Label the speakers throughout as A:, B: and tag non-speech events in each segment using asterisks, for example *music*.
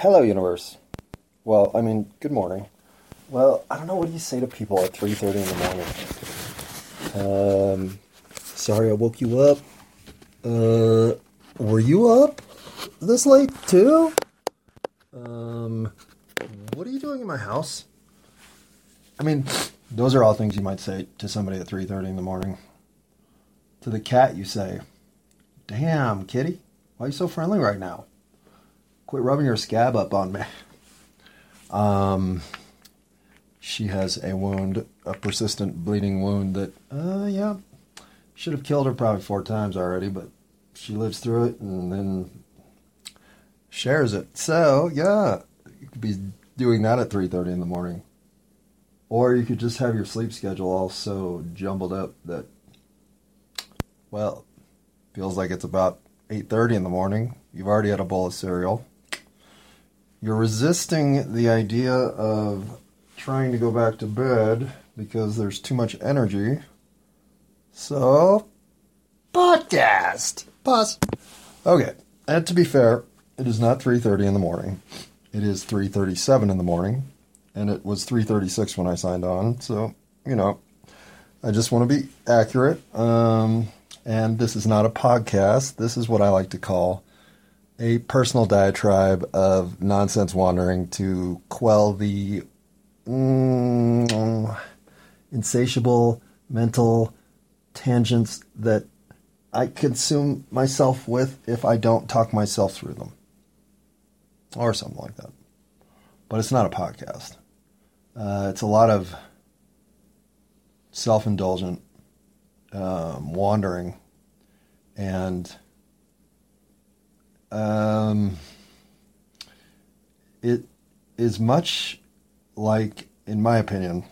A: Hello, universe. Well, I mean, good morning. Well, I don't know what do you say to people at 3:30 in the morning. Um, sorry I woke you up. Uh, were you up this late too? Um, what are you doing in my house? I mean, those are all things you might say to somebody at 3:30 in the morning. To the cat, you say, "Damn, kitty, why are you so friendly right now? Quit rubbing your scab up on me." Um, she has a wound, a persistent bleeding wound that, uh, yeah, should have killed her probably four times already, but she lives through it and then shares it. So, yeah, you could be doing that at 3:30 in the morning. Or you could just have your sleep schedule all so jumbled up that well, feels like it's about 8:30 in the morning. You've already had a bowl of cereal. You're resisting the idea of trying to go back to bed because there's too much energy. So, podcast. Pause. Okay. And to be fair, it is not 3:30 in the morning. It is 3:37 in the morning, and it was 3:36 when I signed on. So, you know, I just want to be accurate. Um, and this is not a podcast. This is what I like to call a personal diatribe of nonsense wandering to quell the mm, insatiable mental tangents that I consume myself with if I don't talk myself through them. Or something like that. But it's not a podcast. Uh, it's a lot of self indulgent um, wandering and um, it is much like, in my opinion,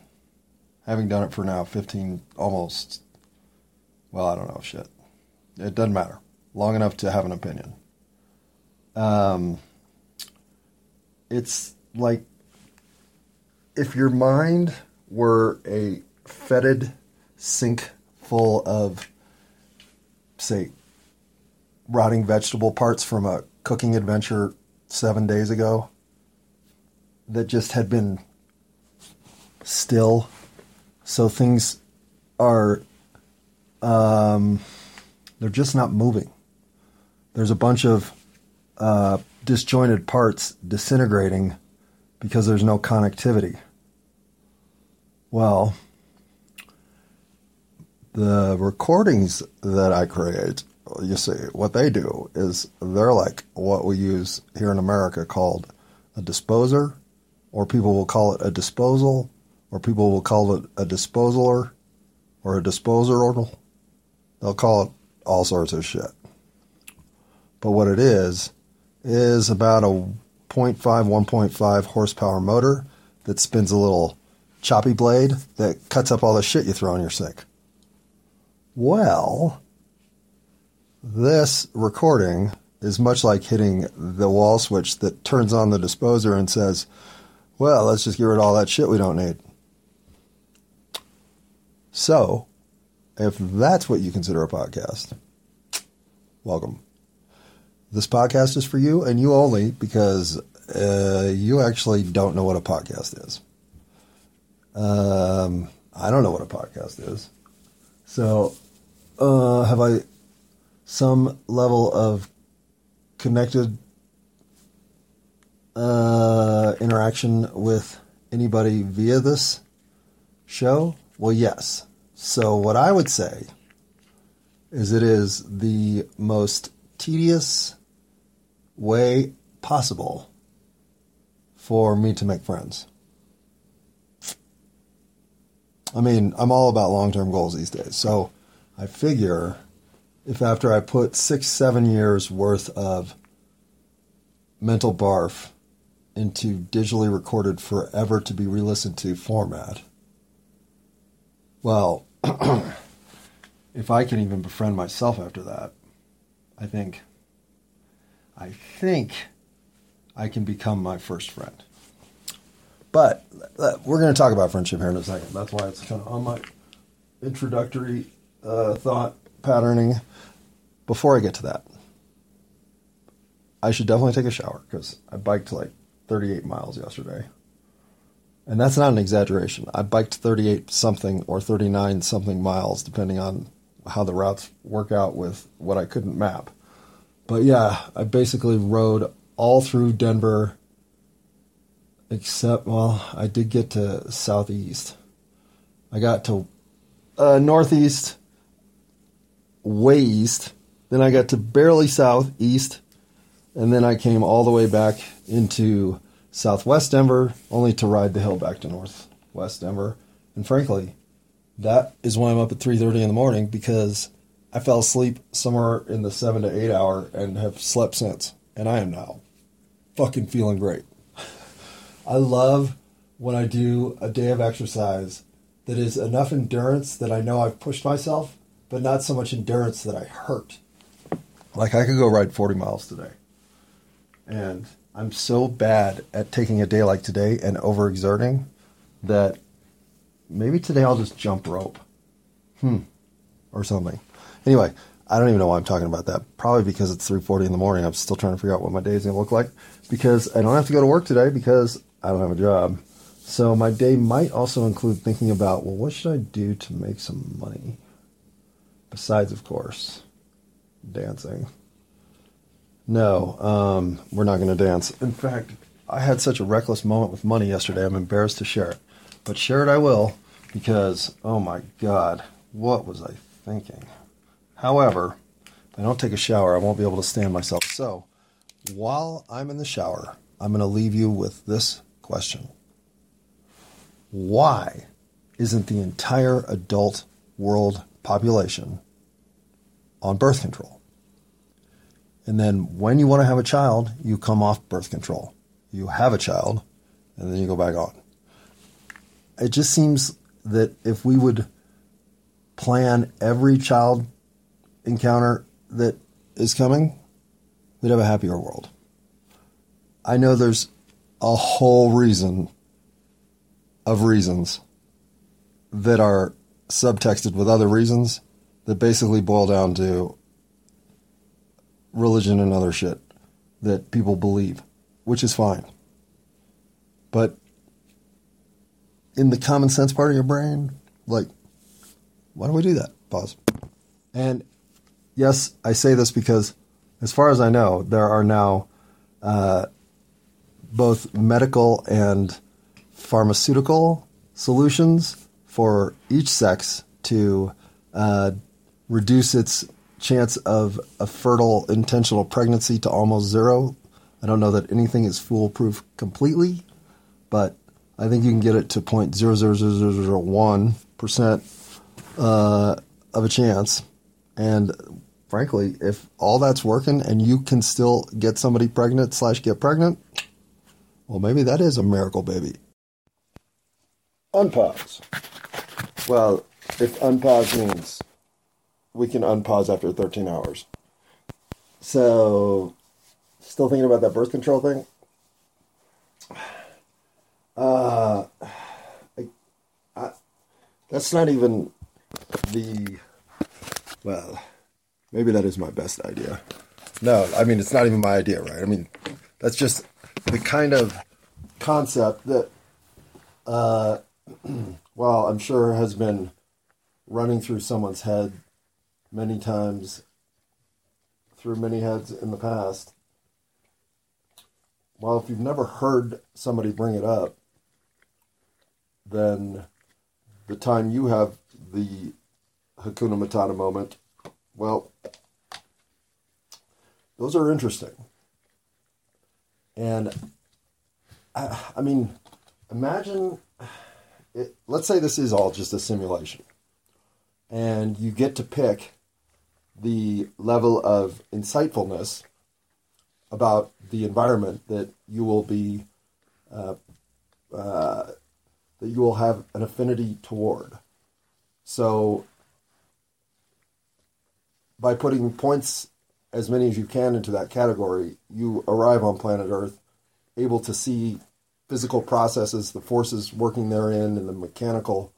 A: having done it for now 15, almost, well, I don't know, shit. It doesn't matter. Long enough to have an opinion. Um, it's like if your mind were a fetid sink full of, say, rotting vegetable parts from a cooking adventure seven days ago that just had been still. So things are, um, they're just not moving. There's a bunch of uh, disjointed parts disintegrating because there's no connectivity. Well, the recordings that I create, you see, what they do is they're like what we use here in America called a disposer, or people will call it a disposal, or people will call it a disposaler, or a disposer. Or they'll call it all sorts of shit. But what it is, is about a 0.5, 1.5 horsepower motor that spins a little choppy blade that cuts up all the shit you throw in your sink. Well, this recording is much like hitting the wall switch that turns on the disposer and says, well, let's just get rid of all that shit we don't need. So, if that's what you consider a podcast, welcome. This podcast is for you and you only because uh, you actually don't know what a podcast is. Um, I don't know what a podcast is. So, uh, have I some level of connected uh, interaction with anybody via this show? Well, yes. So, what I would say is it is the most tedious way possible for me to make friends. I mean, I'm all about long term goals these days. So I figure if after I put six, seven years worth of mental barf into digitally recorded forever to be re listened to format, well, *clears throat* if I can even befriend myself after that, I think, I think I can become my first friend. But uh, we're going to talk about friendship here in a second. That's why it's kind of on my introductory uh, thought patterning. Before I get to that, I should definitely take a shower because I biked like 38 miles yesterday. And that's not an exaggeration. I biked 38 something or 39 something miles, depending on how the routes work out with what I couldn't map. But yeah, I basically rode all through Denver, except, well, I did get to southeast. I got to uh, northeast, way east. Then I got to barely southeast. And then I came all the way back into southwest Denver, only to ride the hill back to northwest Denver. And frankly, that is why I'm up at 3:30 in the morning because I fell asleep somewhere in the 7 to 8 hour and have slept since. And I am now fucking feeling great. *laughs* I love when I do a day of exercise that is enough endurance that I know I've pushed myself, but not so much endurance that I hurt. Like I could go ride 40 miles today. And I'm so bad at taking a day like today and overexerting that maybe today I'll just jump rope. Hmm. Or something. Anyway, I don't even know why I'm talking about that. Probably because it's 3:40 in the morning. I'm still trying to figure out what my day is going to look like because I don't have to go to work today because I don't have a job. So my day might also include thinking about, well, what should I do to make some money? Besides, of course, dancing. No, um, we're not going to dance. In fact, I had such a reckless moment with money yesterday. I'm embarrassed to share it, but share it I will because, oh my God, what was I thinking? However, if I don't take a shower, I won't be able to stand myself. So, while I'm in the shower, I'm going to leave you with this question Why isn't the entire adult world population on birth control? And then when you want to have a child, you come off birth control. You have a child, and then you go back on. It just seems that if we would plan every child encounter that is coming, we'd have a happier world. I know there's a whole reason of reasons that are subtexted with other reasons that basically boil down to religion and other shit that people believe, which is fine. But in the common sense part of your brain, like, why do we do that? Pause. And yes, I say this because, as far as I know, there are now uh, both medical and pharmaceutical solutions for each sex to uh, reduce its chance of a fertile intentional pregnancy to almost zero. I don't know that anything is foolproof completely, but I think you can get it to point zero zero zero zero zero one percent uh, of a chance. And frankly, if all that's working and you can still get somebody pregnant slash get pregnant, well, maybe that is a miracle baby. Unpause. Well, if unpause means we can unpause after 13 hours. So, still thinking about that birth control thing? *sighs* Uh, I, I, that's not even the, well, maybe that is my best idea. No, I mean, it's not even my idea, right? I mean, that's just the kind of concept that, uh, *clears throat* well, I'm sure has been running through someone's head many times through many heads in the past. Well, if you've never heard somebody bring it up, then the time you have the Hakuna Matata moment, well, those are interesting. And I, I mean, imagine, it, let's say this is all just a simulation, and you get to pick the level of insightfulness about the environment that you will be uh, uh, that you will have an affinity toward. So by putting points as many as you can into that category, you arrive on planet Earth able to see physical processes, the forces working therein, and the mechanical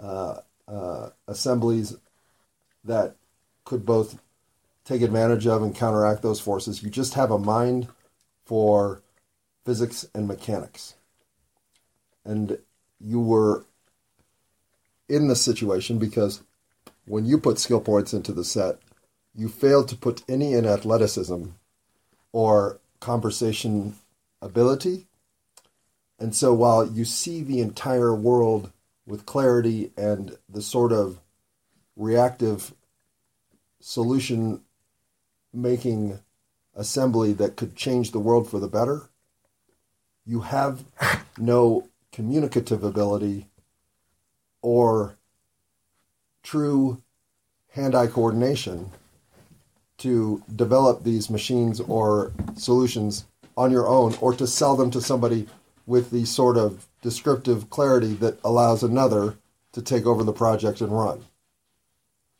A: uh, uh, assemblies that could both take advantage of and counteract those forces. You just have a mind for physics and mechanics. And you were in the situation because when you put skill points into the set, you failed to put any in athleticism or conversation ability. And so while you see the entire world with clarity and the sort of reactive solution making assembly that could change the world for the better, you have no communicative ability or true hand eye coordination to develop these machines or solutions on your own or to sell them to somebody with the sort of descriptive clarity that allows another to take over the project and run.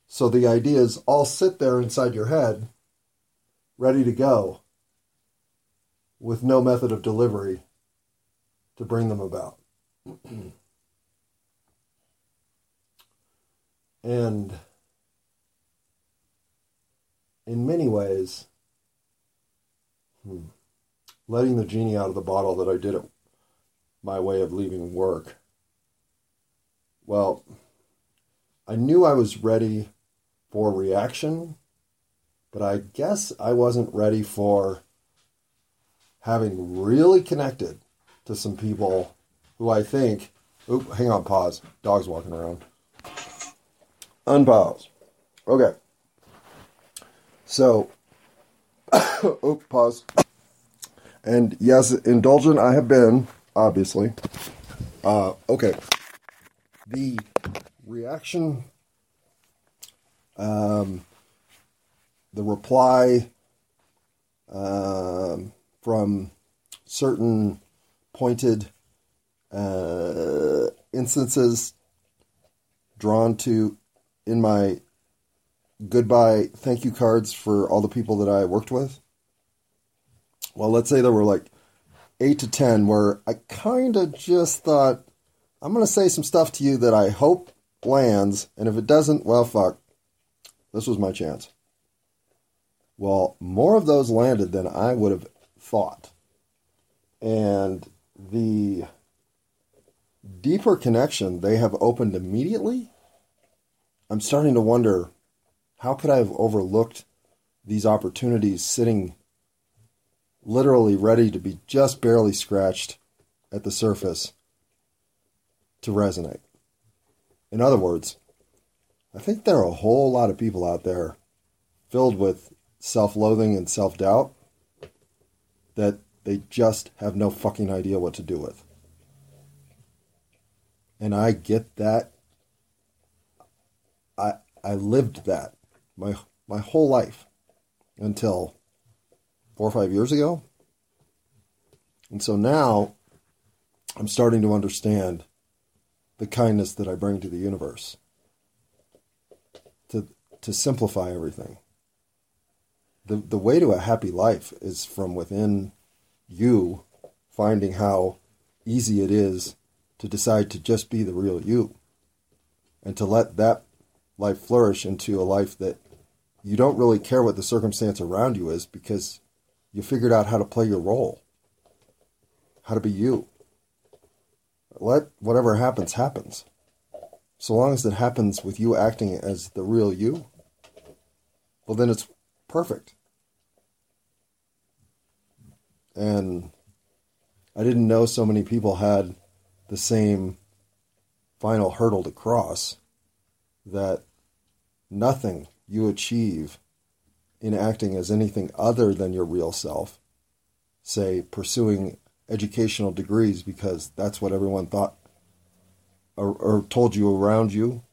A: So the ideas all sit there inside your head, ready to go, with no method of delivery to bring them about. *clears throat* and in many ways, hmm, letting the genie out of the bottle that I did it my way of leaving work. Well, I knew I was ready for reaction, but I guess I wasn't ready for having really connected to some people who I think. Oop, hang on, pause. Dog's walking around. Unpause. Okay. So, *coughs* oop, pause. And yes, indulgent I have been, obviously. Uh, okay. The reaction, um, the reply um, from certain pointed uh, instances drawn to in my goodbye thank you cards for all the people that I worked with. Well, let's say there were like eight to ten where I kind of just thought, I'm going to say some stuff to you that I hope lands, and if it doesn't, well, fuck. This was my chance. Well, more of those landed than I would have thought. And the deeper connection they have opened immediately, I'm starting to wonder how could I have overlooked these opportunities sitting literally ready to be just barely scratched at the surface to resonate? In other words, I think there are a whole lot of people out there filled with self loathing and self doubt that they just have no fucking idea what to do with. And I get that. I I lived that my my whole life until four or five years ago. And so now I'm starting to understand the kindness that I bring to the universe. To simplify everything. The the way to a happy life is from within you finding how easy it is to decide to just be the real you and to let that life flourish into a life that you don't really care what the circumstance around you is because you figured out how to play your role, how to be you. Let whatever happens, happens. So long as it happens with you acting as the real you, well, then it's perfect. And I didn't know so many people had the same final hurdle to cross that nothing you achieve in acting as anything other than your real self, say pursuing educational degrees because that's what everyone thought or, or told you around you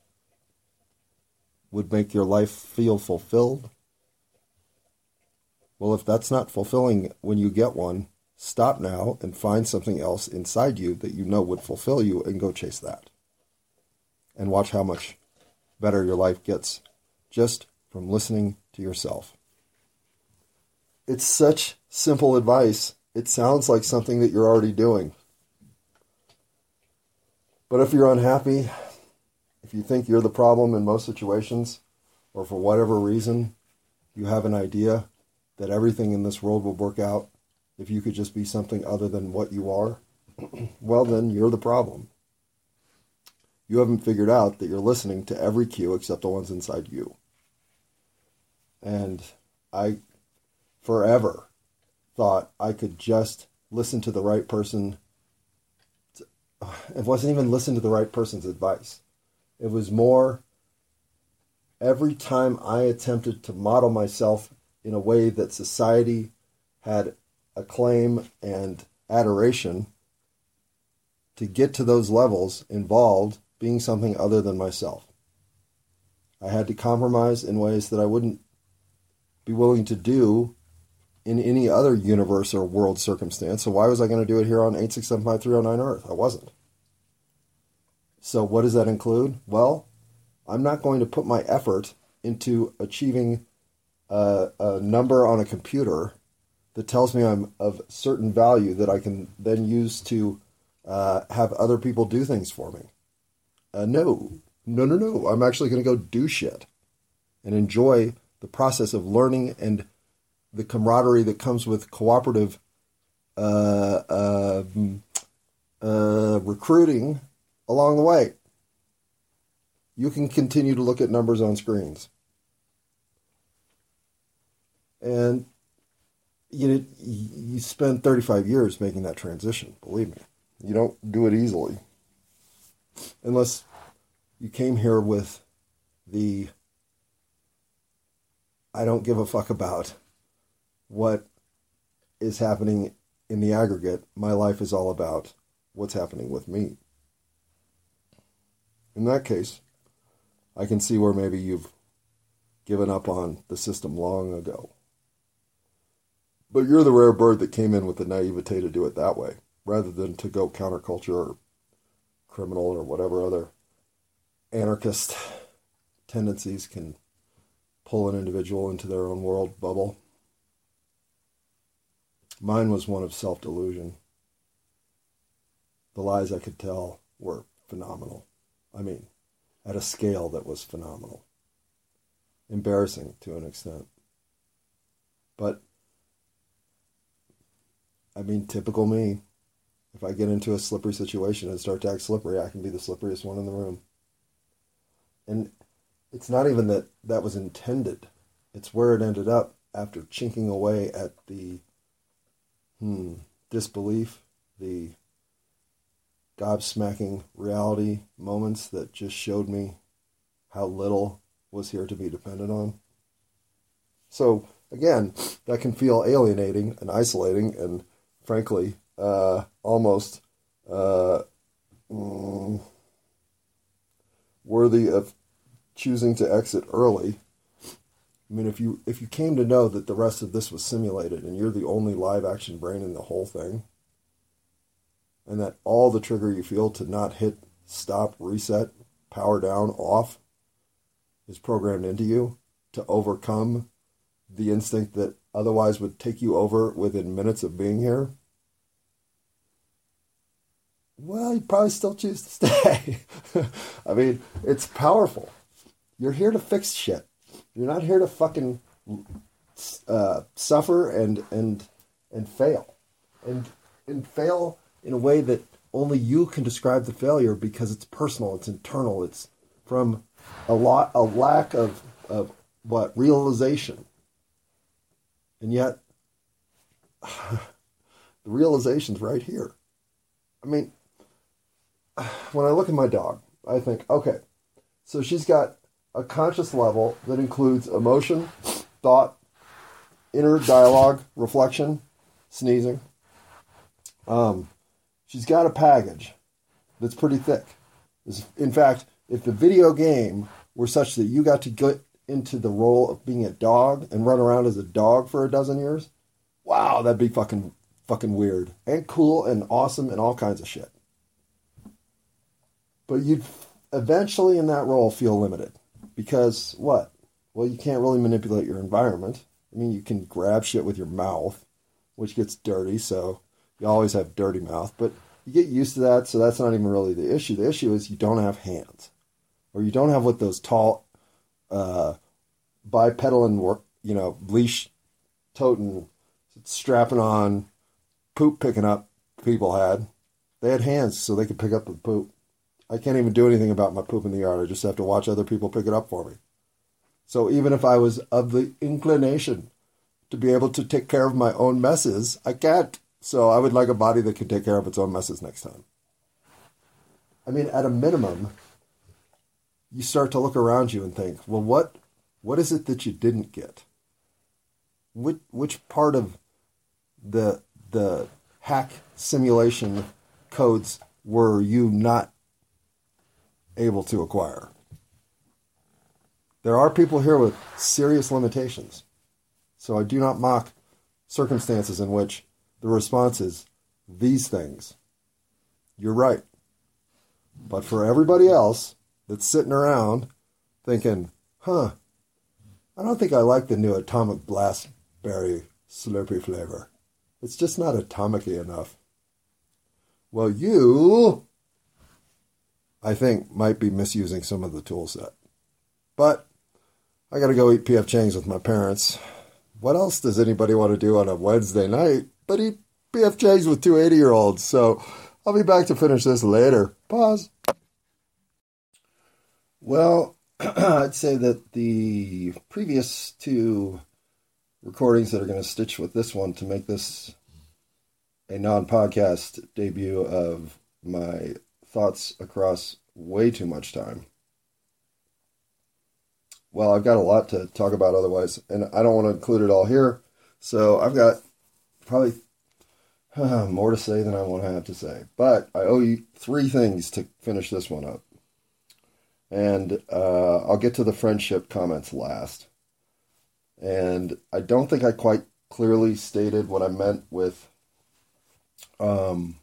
A: would make your life feel fulfilled. Well, if that's not fulfilling when you get one, stop now and find something else inside you that you know would fulfill you and go chase that. And watch how much better your life gets just from listening to yourself. It's such simple advice. It sounds like something that you're already doing. But if you're unhappy, if you think you're the problem in most situations, or for whatever reason, you have an idea that everything in this world will work out if you could just be something other than what you are, *clears throat* well, then you're the problem. You haven't figured out that you're listening to every cue except the ones inside you. And I forever thought I could just listen to the right person. *sighs* It wasn't even listen to the right person's advice. It was more every time I attempted to model myself in a way that society had acclaim and adoration, to get to those levels involved being something other than myself. I had to compromise in ways that I wouldn't be willing to do in any other universe or world circumstance. So why was I going to do it here on 8675309 Earth? I wasn't. So what does that include? Well, I'm not going to put my effort into achieving a, a number on a computer that tells me I'm of certain value that I can then use to uh, have other people do things for me. Uh, no, no, no, no. I'm actually going to go do shit and enjoy the process of learning and the camaraderie that comes with cooperative uh, uh, uh, recruiting along the way. You can continue to look at numbers on screens. And you you spend 35 years making that transition, believe me. You don't do it easily. Unless you came here with the I don't give a fuck about what is happening in the aggregate. My life is all about what's happening with me. In that case, I can see where maybe you've given up on the system long ago. But you're the rare bird that came in with the naivete to do it that way, rather than to go counterculture or criminal or whatever other anarchist tendencies can pull an individual into their own world bubble. Mine was one of self delusion. The lies I could tell were phenomenal. I mean, at a scale that was phenomenal. Embarrassing to an extent. But I mean, typical me. If I get into a slippery situation and start to act slippery, I can be the slipperiest one in the room. And it's not even that that was intended, it's where it ended up after chinking away at the hmm, disbelief, the gobsmacking reality moments that just showed me how little was here to be dependent on. So, again, that can feel alienating and isolating and frankly, uh, almost uh, mm, worthy of choosing to exit early. I mean, if you if you came to know that the rest of this was simulated and you're the only live action brain in the whole thing, and that all the trigger you feel to not hit stop, reset, power down, off is programmed into you to overcome the instinct that otherwise would take you over within minutes of being here, well, you'd probably still choose to *laughs* stay. I mean, it's powerful. You're here to fix shit. You're not here to fucking uh, suffer and and and fail, and and fail in a way that only you can describe the failure because it's personal, it's internal, it's from a lot a lack of of what realization and yet, *sighs* the realization's right here. I mean, *sighs* when I look at my dog, I think, okay, so she's got a conscious level that includes emotion, thought, inner dialogue, reflection, sneezing. Um, she's got a package that's pretty thick. In fact, if the video game were such that you got to get into the role of being a dog and run around as a dog for a dozen years, wow, that'd be fucking fucking weird and cool and awesome and all kinds of shit. But you'd eventually in that role feel limited because what? Well, you can't really manipulate your environment. I mean, you can grab shit with your mouth, which gets dirty, so you always have dirty mouth, but you get used to that, so that's not even really the issue. The issue is you don't have hands, or you don't have what those tall uh, bipedal and work, you know, leash toting, strapping on, poop picking up people had. They had hands so they could pick up the poop. I can't even do anything about my poop in the yard. I just have to watch other people pick it up for me. So even if I was of the inclination to be able to take care of my own messes, I can't. So I would like a body that could take care of its own messes next time. I mean, at a minimum, you start to look around you and think, well, what, what is it that you didn't get? Which, which part of the, the hack simulation codes were you not able to acquire? There are people here with serious limitations. So I do not mock circumstances in which the response is these things. You're right. But for everybody else that's sitting around thinking, huh, I don't think I like the new Atomic Blast Berry Slurpee flavor. It's just not atomic enough. Well, you, I think, might be misusing some of the tool set. But I got to go eat PF Chang's with my parents. What else does anybody want to do on a Wednesday night but PF Chang's with two 80 year olds? So I'll be back to finish this later. Pause. Well, *clears throat* I'd say that the previous two recordings that are going to stitch with this one to make this a non podcast debut of my thoughts across way too much time well, I've got a lot to talk about otherwise, and I don't want to include it all here. So I've got probably uh, *sighs* more to say than I want to have to say. But I owe you three things to finish this one up. And uh, I'll get to the friendship comments last. And I don't think I quite clearly stated what I meant with um,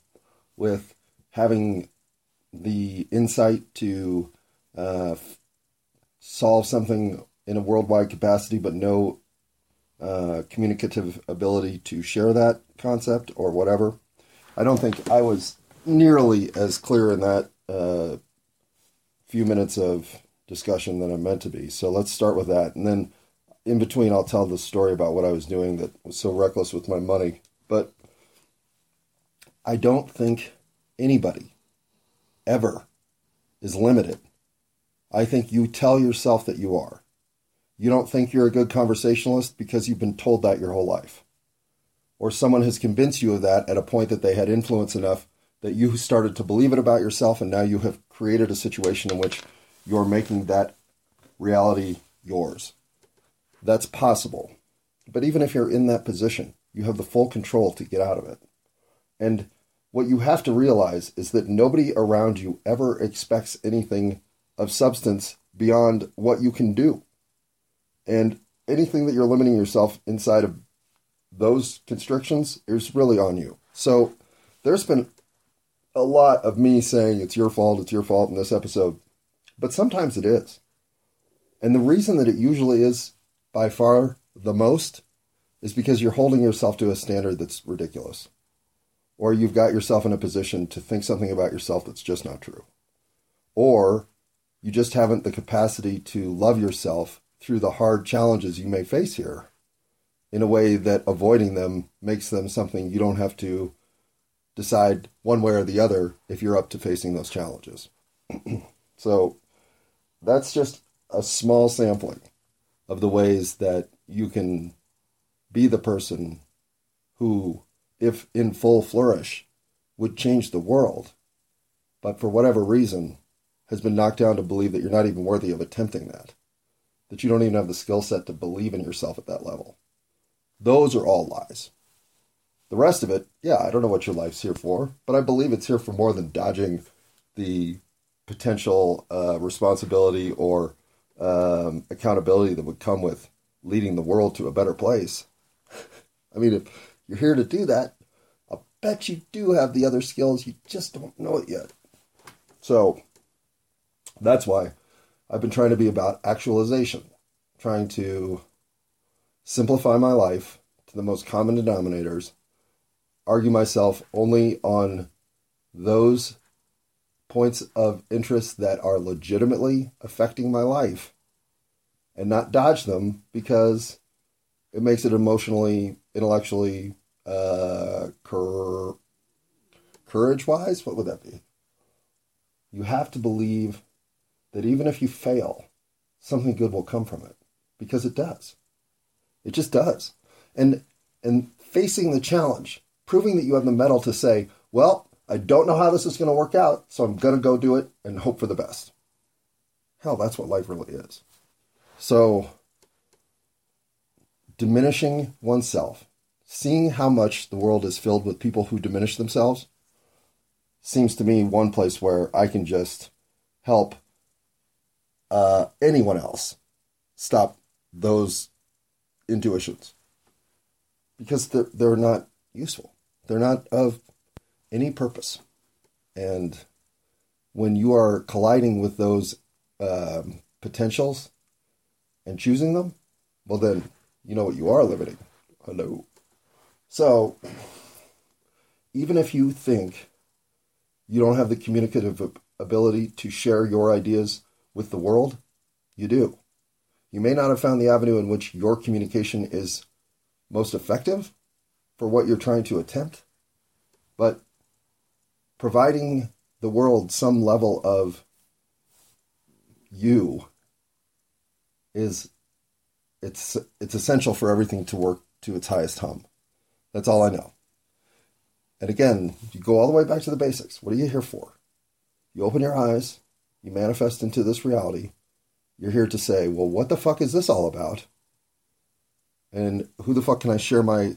A: with having the insight to uh, solve something in a worldwide capacity, but no uh, communicative ability to share that concept or whatever. I don't think I was nearly as clear in that uh, few minutes of discussion that I meant to be. So let's start with that. And then in between, I'll tell the story about what I was doing that was so reckless with my money. But I don't think anybody ever is limited I think you tell yourself that you are. You don't think you're a good conversationalist because you've been told that your whole life. Or someone has convinced you of that at a point that they had influence enough that you started to believe it about yourself, and now you have created a situation in which you're making that reality yours. That's possible. But even if you're in that position, you have the full control to get out of it. And what you have to realize is that nobody around you ever expects anything of substance beyond what you can do. And anything that you're limiting yourself inside of those constrictions is really on you. So there's been a lot of me saying it's your fault, it's your fault in this episode, but sometimes it is. And the reason that it usually is by far the most is because you're holding yourself to a standard that's ridiculous. Or you've got yourself in a position to think something about yourself that's just not true. Or you just haven't the capacity to love yourself through the hard challenges you may face here in a way that avoiding them makes them something you don't have to decide one way or the other if you're up to facing those challenges. *clears throat* so that's just a small sampling of the ways that you can be the person who, if in full flourish, would change the world. But for whatever reason, has been knocked down to believe that you're not even worthy of attempting that, that you don't even have the skill set to believe in yourself at that level. Those are all lies. The rest of it, yeah, I don't know what your life's here for, but I believe it's here for more than dodging the potential uh, responsibility or um, accountability that would come with leading the world to a better place. *laughs* I mean, if you're here to do that, I'll bet you do have the other skills, you just don't know it yet. So, that's why I've been trying to be about actualization, trying to simplify my life to the most common denominators, argue myself only on those points of interest that are legitimately affecting my life and not dodge them because it makes it emotionally, intellectually, uh, cur- courage wise. What would that be? You have to believe that even if you fail, something good will come from it because it does. It just does. And and facing the challenge, proving that you have the mettle to say, well, I don't know how this is going to work out, so I'm going to go do it and hope for the best. Hell, that's what life really is. So, diminishing oneself, seeing how much the world is filled with people who diminish themselves, seems to me one place where I can just help uh, anyone else stop those intuitions because they're, they're not useful. They're not of any purpose. And when you are colliding with those um, potentials and choosing them, well, then you know what you are limiting. Hello. So, even if you think you don't have the communicative ability to share your ideas with the world, you do. You may not have found the avenue in which your communication is most effective for what you're trying to attempt, but providing the world some level of you is it's it's essential for everything to work to its highest hum. That's all I know. And again, you go all the way back to the basics. What are you here for? You open your eyes, you manifest into this reality. You're here to say, well, what the fuck is this all about? And who the fuck can I share my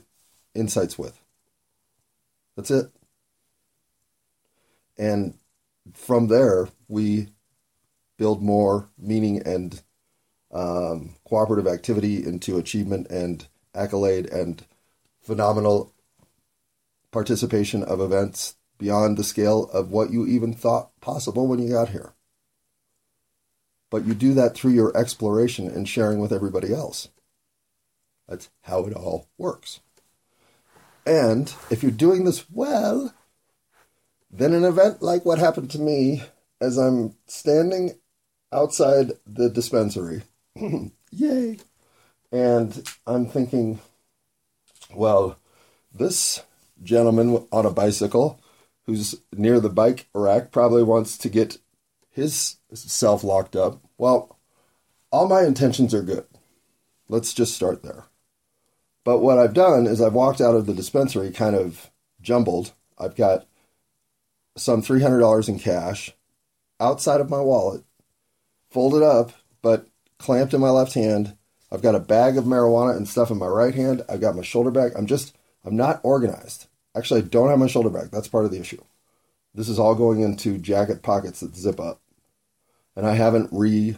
A: insights with? That's it. And from there, we build more meaning and um, cooperative activity into achievement and accolade and phenomenal participation of events beyond the scale of what you even thought possible when you got here. But you do that through your exploration and sharing with everybody else. That's how it all works. And if you're doing this well, then an event like what happened to me as I'm standing outside the dispensary, *clears throat* yay, and I'm thinking, well, this gentleman on a bicycle who's near the bike rack probably wants to get his self locked up. Well, all my intentions are good. Let's just start there. But what I've done is I've walked out of the dispensary kind of jumbled. I've got some $300 in cash outside of my wallet, folded up, but clamped in my left hand. I've got a bag of marijuana and stuff in my right hand. I've got my shoulder bag. I'm just, I'm not organized. Actually, I don't have my shoulder bag. That's part of the issue. This is all going into jacket pockets that zip up. And I haven't re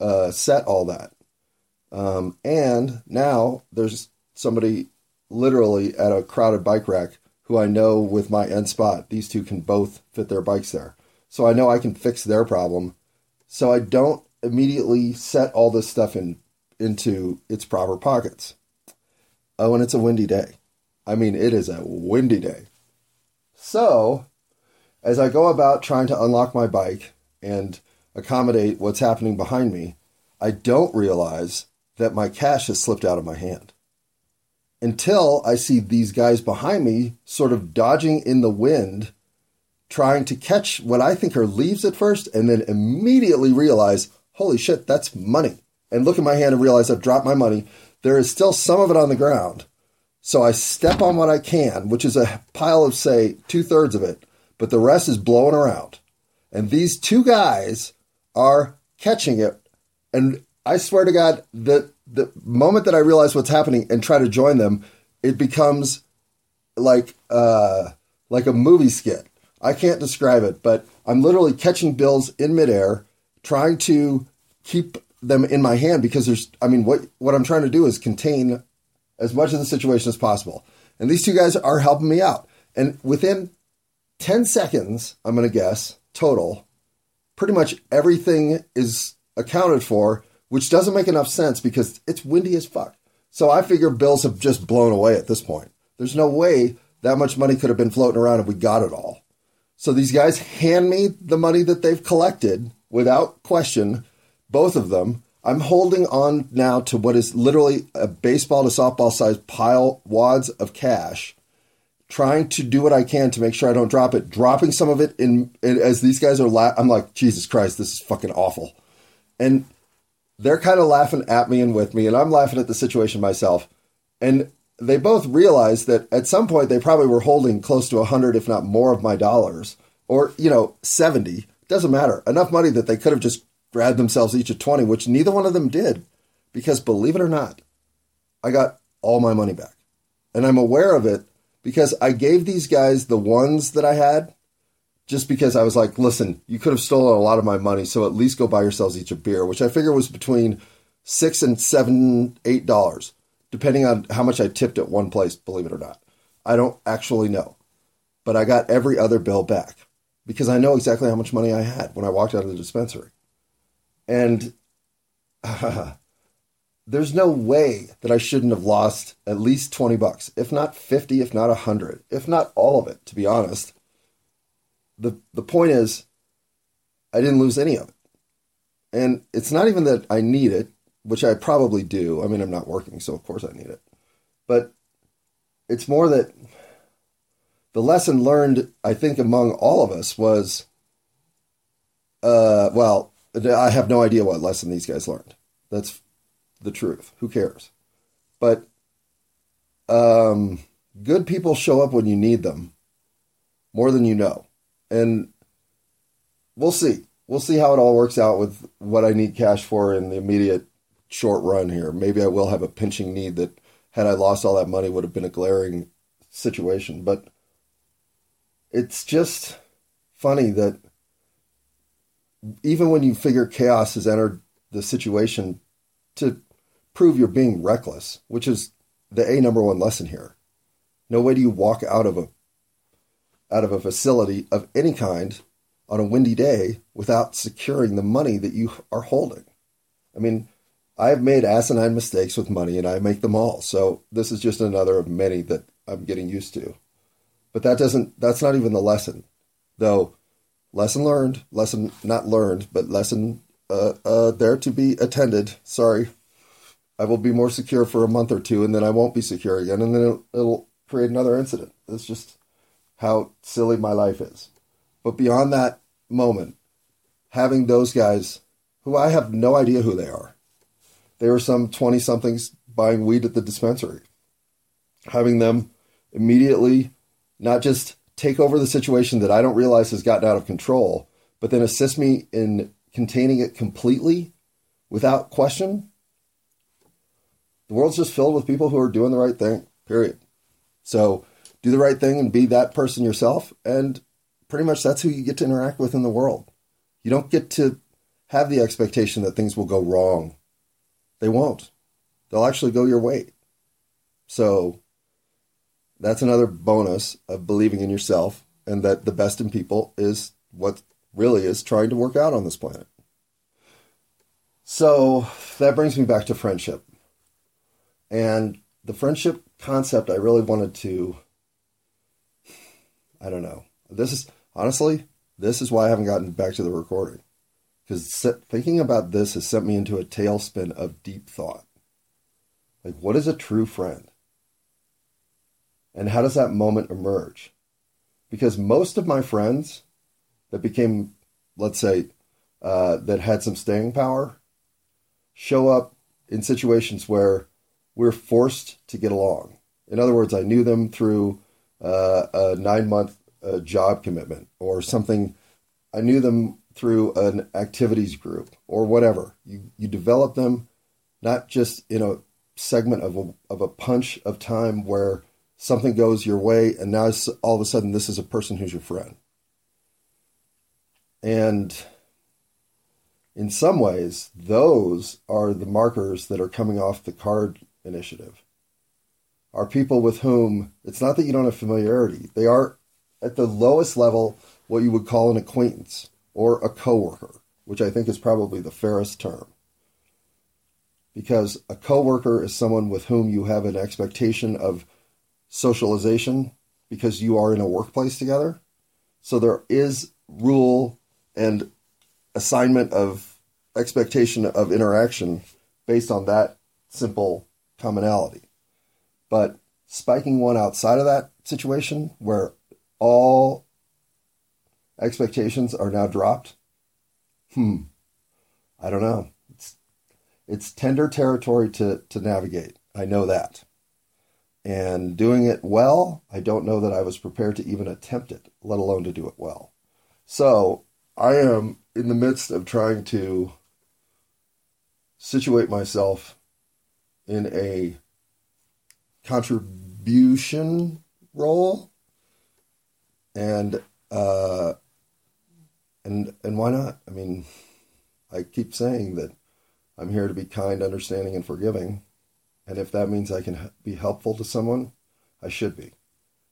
A: uh, set all that. Um, and now there's somebody literally at a crowded bike rack who I know with my end spot, these two can both fit their bikes there. So I know I can fix their problem. So I don't immediately set all this stuff in into its proper pockets. Oh, and it's a windy day. I mean, it is a windy day. So, as I go about trying to unlock my bike and accommodate what's happening behind me, I don't realize that my cash has slipped out of my hand until I see these guys behind me sort of dodging in the wind, trying to catch what I think are leaves at first, and then immediately realize, holy shit, that's money. And look at my hand and realize I've dropped my money. There is still some of it on the ground. So I step on what I can, which is a pile of, say, two thirds of it, but the rest is blowing around. And these two guys are catching it. And I swear to God, the the moment that I realize what's happening and try to join them, it becomes like uh, like a movie skit. I can't describe it, but I'm literally catching bills in midair, trying to keep them in my hand because there's. I mean, what what I'm trying to do is contain as much of the situation as possible. And these two guys are helping me out. And within 10 seconds, I'm going to guess total, pretty much everything is accounted for which doesn't make enough sense because it's windy as fuck. So I figure bills have just blown away at this point. There's no way that much money could have been floating around if we got it all. So these guys hand me the money that they've collected without question, both of them. I'm holding on now to what is literally a baseball to softball sized pile wads of cash, trying to do what I can to make sure I don't drop it. Dropping some of it in, in as these guys are. La- I'm like, Jesus Christ, this is fucking awful, and they're kind of laughing at me and with me, and I'm laughing at the situation myself. And they both realized that at some point they probably were holding close to a hundred, if not more, of my dollars, or you know, seventy. Doesn't matter. Enough money that they could have just grabbed themselves each at twenty, which neither one of them did, because believe it or not, I got all my money back, and I'm aware of it because I gave these guys the ones that I had. Just because I was like, listen, you could have stolen a lot of my money, so at least go buy yourselves each a beer, which I figure was between six and seven, eight dollars depending on how much I tipped at one place, believe it or not. I don't actually know. But I got every other bill back because I know exactly how much money I had when I walked out of the dispensary. And *laughs* there's no way that I shouldn't have lost at least 20 bucks, if not 50, if not 100, if not all of it, to be honest. The, the point is, I didn't lose any of it. And it's not even that I need it which I probably do. I mean, I'm not working, so of course I need it. But it's more that the lesson learned, I think, among all of us was, uh, well, I have no idea what lesson these guys learned. That's the truth. Who cares? But um, good people show up when you need them more than you know. And we'll see. We'll see how it all works out with what I need cash for in the immediate short run here. Maybe I will have a pinching need that, had I lost all that money, would have been a glaring situation. But it's just funny that even when you figure chaos has entered the situation to prove you're being reckless, which is the a number one lesson here. No way do you walk out of a out of a facility of any kind on a windy day without securing the money that you are holding. I mean, I have made asinine mistakes with money and I make them all. So this is just another of many that I'm getting used to. But that doesn't, that's not even the lesson. Though, lesson learned, lesson not learned, but lesson uh, uh, there to be attended. Sorry. I will be more secure for a month or two and then I won't be secure again and then it'll, it'll create another incident. It's just how silly my life is. But beyond that moment, having those guys who I have no idea who they are they were some 20 somethings buying weed at the dispensary. Having them immediately not just take over the situation that I don't realize has gotten out of control, but then assist me in containing it completely without question. The world's just filled with people who are doing the right thing, period. So do the right thing and be that person yourself. And pretty much that's who you get to interact with in the world. You don't get to have the expectation that things will go wrong they won't. They'll actually go your way. So that's another bonus of believing in yourself and that the best in people is what really is trying to work out on this planet. So that brings me back to friendship. And the friendship concept I really wanted to I don't know. This is honestly, this is why I haven't gotten back to the recording because thinking about this has sent me into a tailspin of deep thought. Like, what is a true friend? And how does that moment emerge? Because most of my friends that became, let's say, uh, that had some staying power show up in situations where we're forced to get along. In other words, I knew them through uh, a nine month uh, job commitment or something. I knew them through an activities group or whatever. You you develop them not just in a segment of a, of a punch of time where something goes your way and now all of a sudden this is a person who's your friend. And in some ways, those are the markers that are coming off the card initiative. Are people with whom it's not that you don't have familiarity, they are at the lowest level what you would call an acquaintance or a coworker, which I think is probably the fairest term. Because a coworker is someone with whom you have an expectation of socialization because you are in a workplace together. So there is rule and assignment of expectation of interaction based on that simple commonality. But spiking one outside of that situation where all expectations are now dropped, hmm, I don't know. It's it's tender territory to to navigate. I know that. And doing it well, I don't know that I was prepared to even attempt it, let alone to do it well. So I am in the midst of trying to situate myself in a contribution role. And uh and and why not? I mean i keep saying that i'm here to be kind understanding and forgiving. And if that means i can be helpful to someone i should be.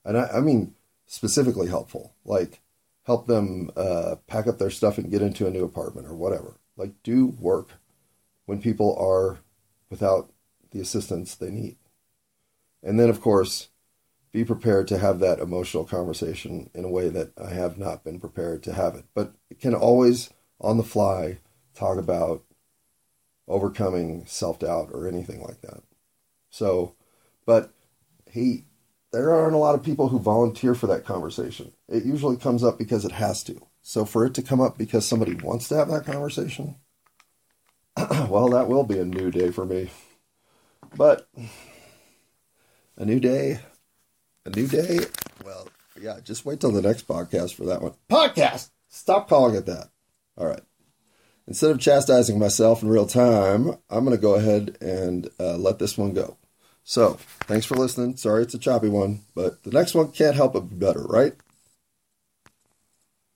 A: And i, I mean specifically helpful like help them uh, pack up their stuff and get into a new apartment or whatever. Like do work when people are without the assistance they need. And then, of course, be prepared to have that emotional conversation in a way that I have not been prepared to have it. But it can always, on the fly, talk about overcoming self doubt or anything like that. So, but he, there aren't a lot of people who volunteer for that conversation. It usually comes up because it has to. So, for it to come up because somebody wants to have that conversation, *clears throat* well, that will be a new day for me. But a new day, a new day. Well, yeah, just wait till the next podcast for that one. Podcast! Stop calling it that. All right. Instead of chastising myself in real time, I'm going to go ahead and uh, let this one go. So, thanks for listening. Sorry it's a choppy one, but the next one can't help but be better, right?